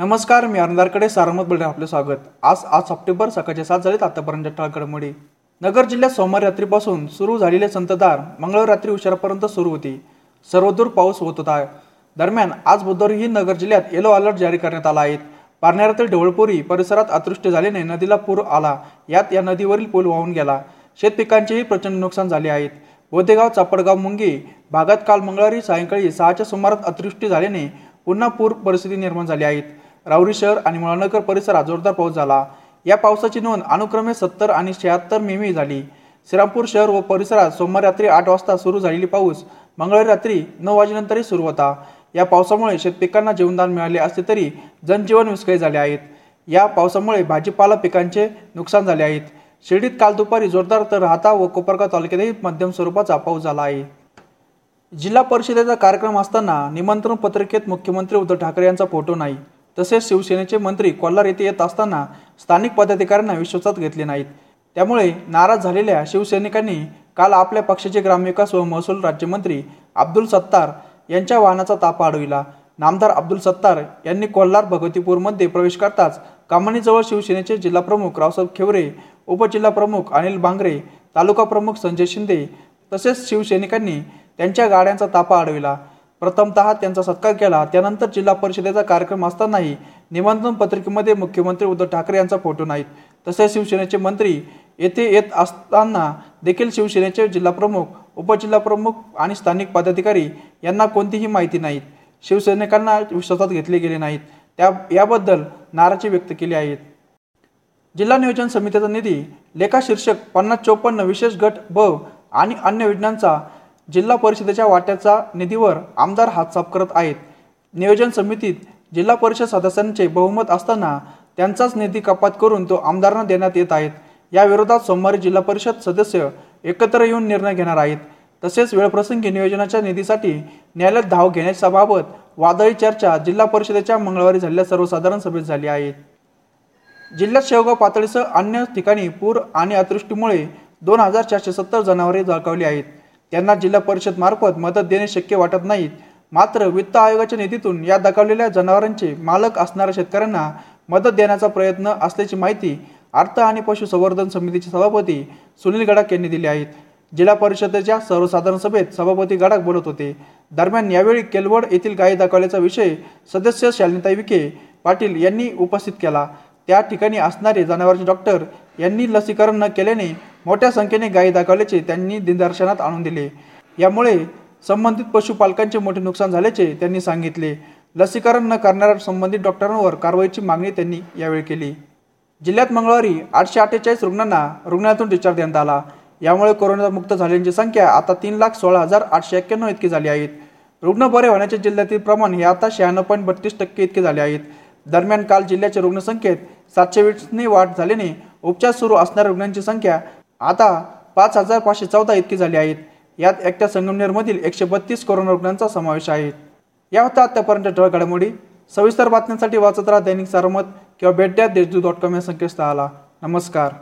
नमस्कार मी अर्धारकडे सारमत बोलणे आपले स्वागत. आज आज सप्टेंबर सकाळचे सात झालेत आतापर्यंत ठळक घडामोडी. नगर जिल्ह्यात सोमवार रात्रीपासून सुरू झालेले संततधार मंगळवार रात्री उशिरापर्यंत सुरू होती. सर्वदूर पाऊस होत होता. दरम्यान आज बुधवारीही नगर जिल्ह्यात येलो अलर्ट जारी करण्यात आला आहे. पारनेरातील ढवळपुरी परिसरात अतृष्टी झाल्याने नदीला पूर आला. यात या नदीवरील पूल वाहून गेला. शेत पिकांचेही प्रचंड नुकसान झाले आहेत वोदेगाव चापडगाव मुंगी भागात काल मंगळवारी सायंकाळी सहाच्या सुमारात अतिवृष्टी झाल्याने पुन्हा पूर परिस्थिती निर्माण झाली आहेत राऊरी शहर आणि मुळानगर परिसरात जोरदार पाऊस झाला. या पावसाची नोंद अनुक्रमे सत्तर आणि शहात्तर मिमी झाली. श्रीरामपूर शहर व परिसरात सोमवार रात्री आठ वाजता सुरू झालेली पाऊस मंगळवारी रात्री नऊ वाजेनंतरही सुरू होता. या पावसामुळे शेतपिकांना जीवनदान मिळाले असले तरी जनजीवन विस्कळीत झाले आहेत. या पावसामुळे भाजीपाला पिकांचे नुकसान झाले आहेत. शिर्डीत काल दुपारी जोरदार तर राहता व कोपरगाव तालुक्यातही मध्यम स्वरूपाचा पाऊस झाला आहे. जिल्हा परिषदेचा कार्यक्रम असताना निमंत्रण पत्रिकेत मुख्यमंत्री उद्धव ठाकरे यांचा फोटो नाही. तसेच शिवसेनेचे मंत्री कोल्हार येथे येत असताना स्थानिक पदाधिकाऱ्यांना विश्वासात घेतले नाहीत. त्यामुळे नाराज झालेल्या शिवसैनिकांनी काल आपल्या पक्षाचे ग्रामविकास व महसूल राज्यमंत्री अब्दुल सत्तार यांच्या वाहनाचा तापा अडविला. नामदार अब्दुल सत्तार यांनी कोल्हार भगवतीपूरमध्ये प्रवेश करताच कामानीजवळ शिवसेनेचे जिल्हाप्रमुख रावसाहेब खेवरे उपजिल्हाप्रमुख अनिल बांगरे तालुका प्रमुख संजय शिंदे तसेच शिवसैनिकांनी त्यांच्या गाड्यांचा तापा अडविला. प्रथमतः त्यांचा सत्कार केला. त्यानंतर जिल्हा परिषदेचा कार्यक्रम असतानाही निमंत्रण पत्रिकेमध्ये मुख्यमंत्री उद्धव ठाकरे यांचा फोटो नाहीत. तसेच शिवसेनेचे मंत्री येथे येत असताना देखील शिवसेनेचे जिल्हाप्रमुख उपजिल्हाप्रमुख आणि स्थानिक पदाधिकारी यांना कोणतीही माहिती नाहीत. शिवसैनिकांना विश्वासात घेतले गेले नाहीत. त्या याबद्दल नाराजी व्यक्त केली आहेत जिल्हा नियोजन समितीचा निधी लेखा शीर्षक पन्नास चोपन्न विशेष गट ब आणि अन्य योजनांचा जिल्हा परिषदेच्या वाट्याचा निधीवर आमदार हात साफ करत आहेत. नियोजन समितीत जिल्हा परिषद सदस्यांचे बहुमत असताना त्यांचाच निधी कपात करून तो आमदारांना देण्यात येत आहेत. या विरोधात सोमवारी जिल्हा परिषद सदस्य एकत्र येऊन निर्णय घेणार आहेत. तसेच वेळप्रसंगी नियोजनाच्या निधीसाठी न्यायालयात धाव घेण्याच्याबाबत वादळी चर्चा जिल्हा परिषदेच्या मंगळवारी झालेल्या सर्वसाधारण सभेत झाली आहे. जिल्ह्यात शेवगाव पातळीसह अन्य ठिकाणी पूर आणि अतिवृष्टीमुळे दोन हजार चारशे सत्तर जनावरे जळकावली आहेत. त्यांना जिल्हा परिषद मार्फत मदत देणे शक्य वाटत नाहीत मात्र वित्त आयोगाच्या निधीतून या दगावलेल्या जनावरांचे मालक असणाऱ्या शेतकऱ्यांना मदत देण्याचा प्रयत्न असल्याची माहिती अर्थ आणि पशुसंवर्धन समितीचे सभापती सुनील गडाख यांनी दिली आहेत जिल्हा परिषदेच्या सर्वसाधारण सभेत सभापती गडाख बोलत होते. दरम्यान यावेळी केलवड येथील गायी दाखवल्याचा विषय सदस्य शालिनीताई विखे पाटील यांनी उपस्थित केला. त्या ठिकाणी असणारे जनावरांचे डॉक्टर यांनी लसीकरण न केल्याने मोठ्या संख्येने गायी दाखवल्याचे त्यांनी निदर्शनात आणून दिले. यामुळे संबंधित पशुपालकांचे मोठे नुकसान झाल्याचे त्यांनी सांगितले. लसीकरण न करणाऱ्या संबंधित डॉक्टरांवर कारवाईची मागणी त्यांनी यावेळी केली. जिल्ह्यात मंगळवारी आठशे अठ्ठेचाळीस रुग्णांना रुग्णालयातून डिस्चार्ज देण्यात आला. यामुळे कोरोनामुक्त झालेल्यांची संख्या आता तीन लाख सोळा हजार आठशे एक्क्याण्णव इतकी झाली आहेत. रुग्ण बरे होण्याचे जिल्ह्यातील प्रमाण हे आता शहाण्णव पॉईंट बत्तीस टक्के इतके झाले आहेत. दरम्यान काल जिल्ह्याच्या रुग्णसंख्येत सातशे वीसने वाढ झाल्याने उपचार सुरू असणाऱ्या रुग्णांची संख्या आता पाच हजार पाचशे चौदा इतकी झाली आहेत. यात एकट्या संगमनेरमधील एकशे बत्तीस कोरोना रुग्णांचा समावेश आहे. या होता आतापर्यंत ठळक घडामोडी. सविस्तर बातम्यांसाठी वाचत राहा दैनिक सारमत किंवा भेट द्या देशदूत डॉट कॉम या संकेतस्थळाला. नमस्कार.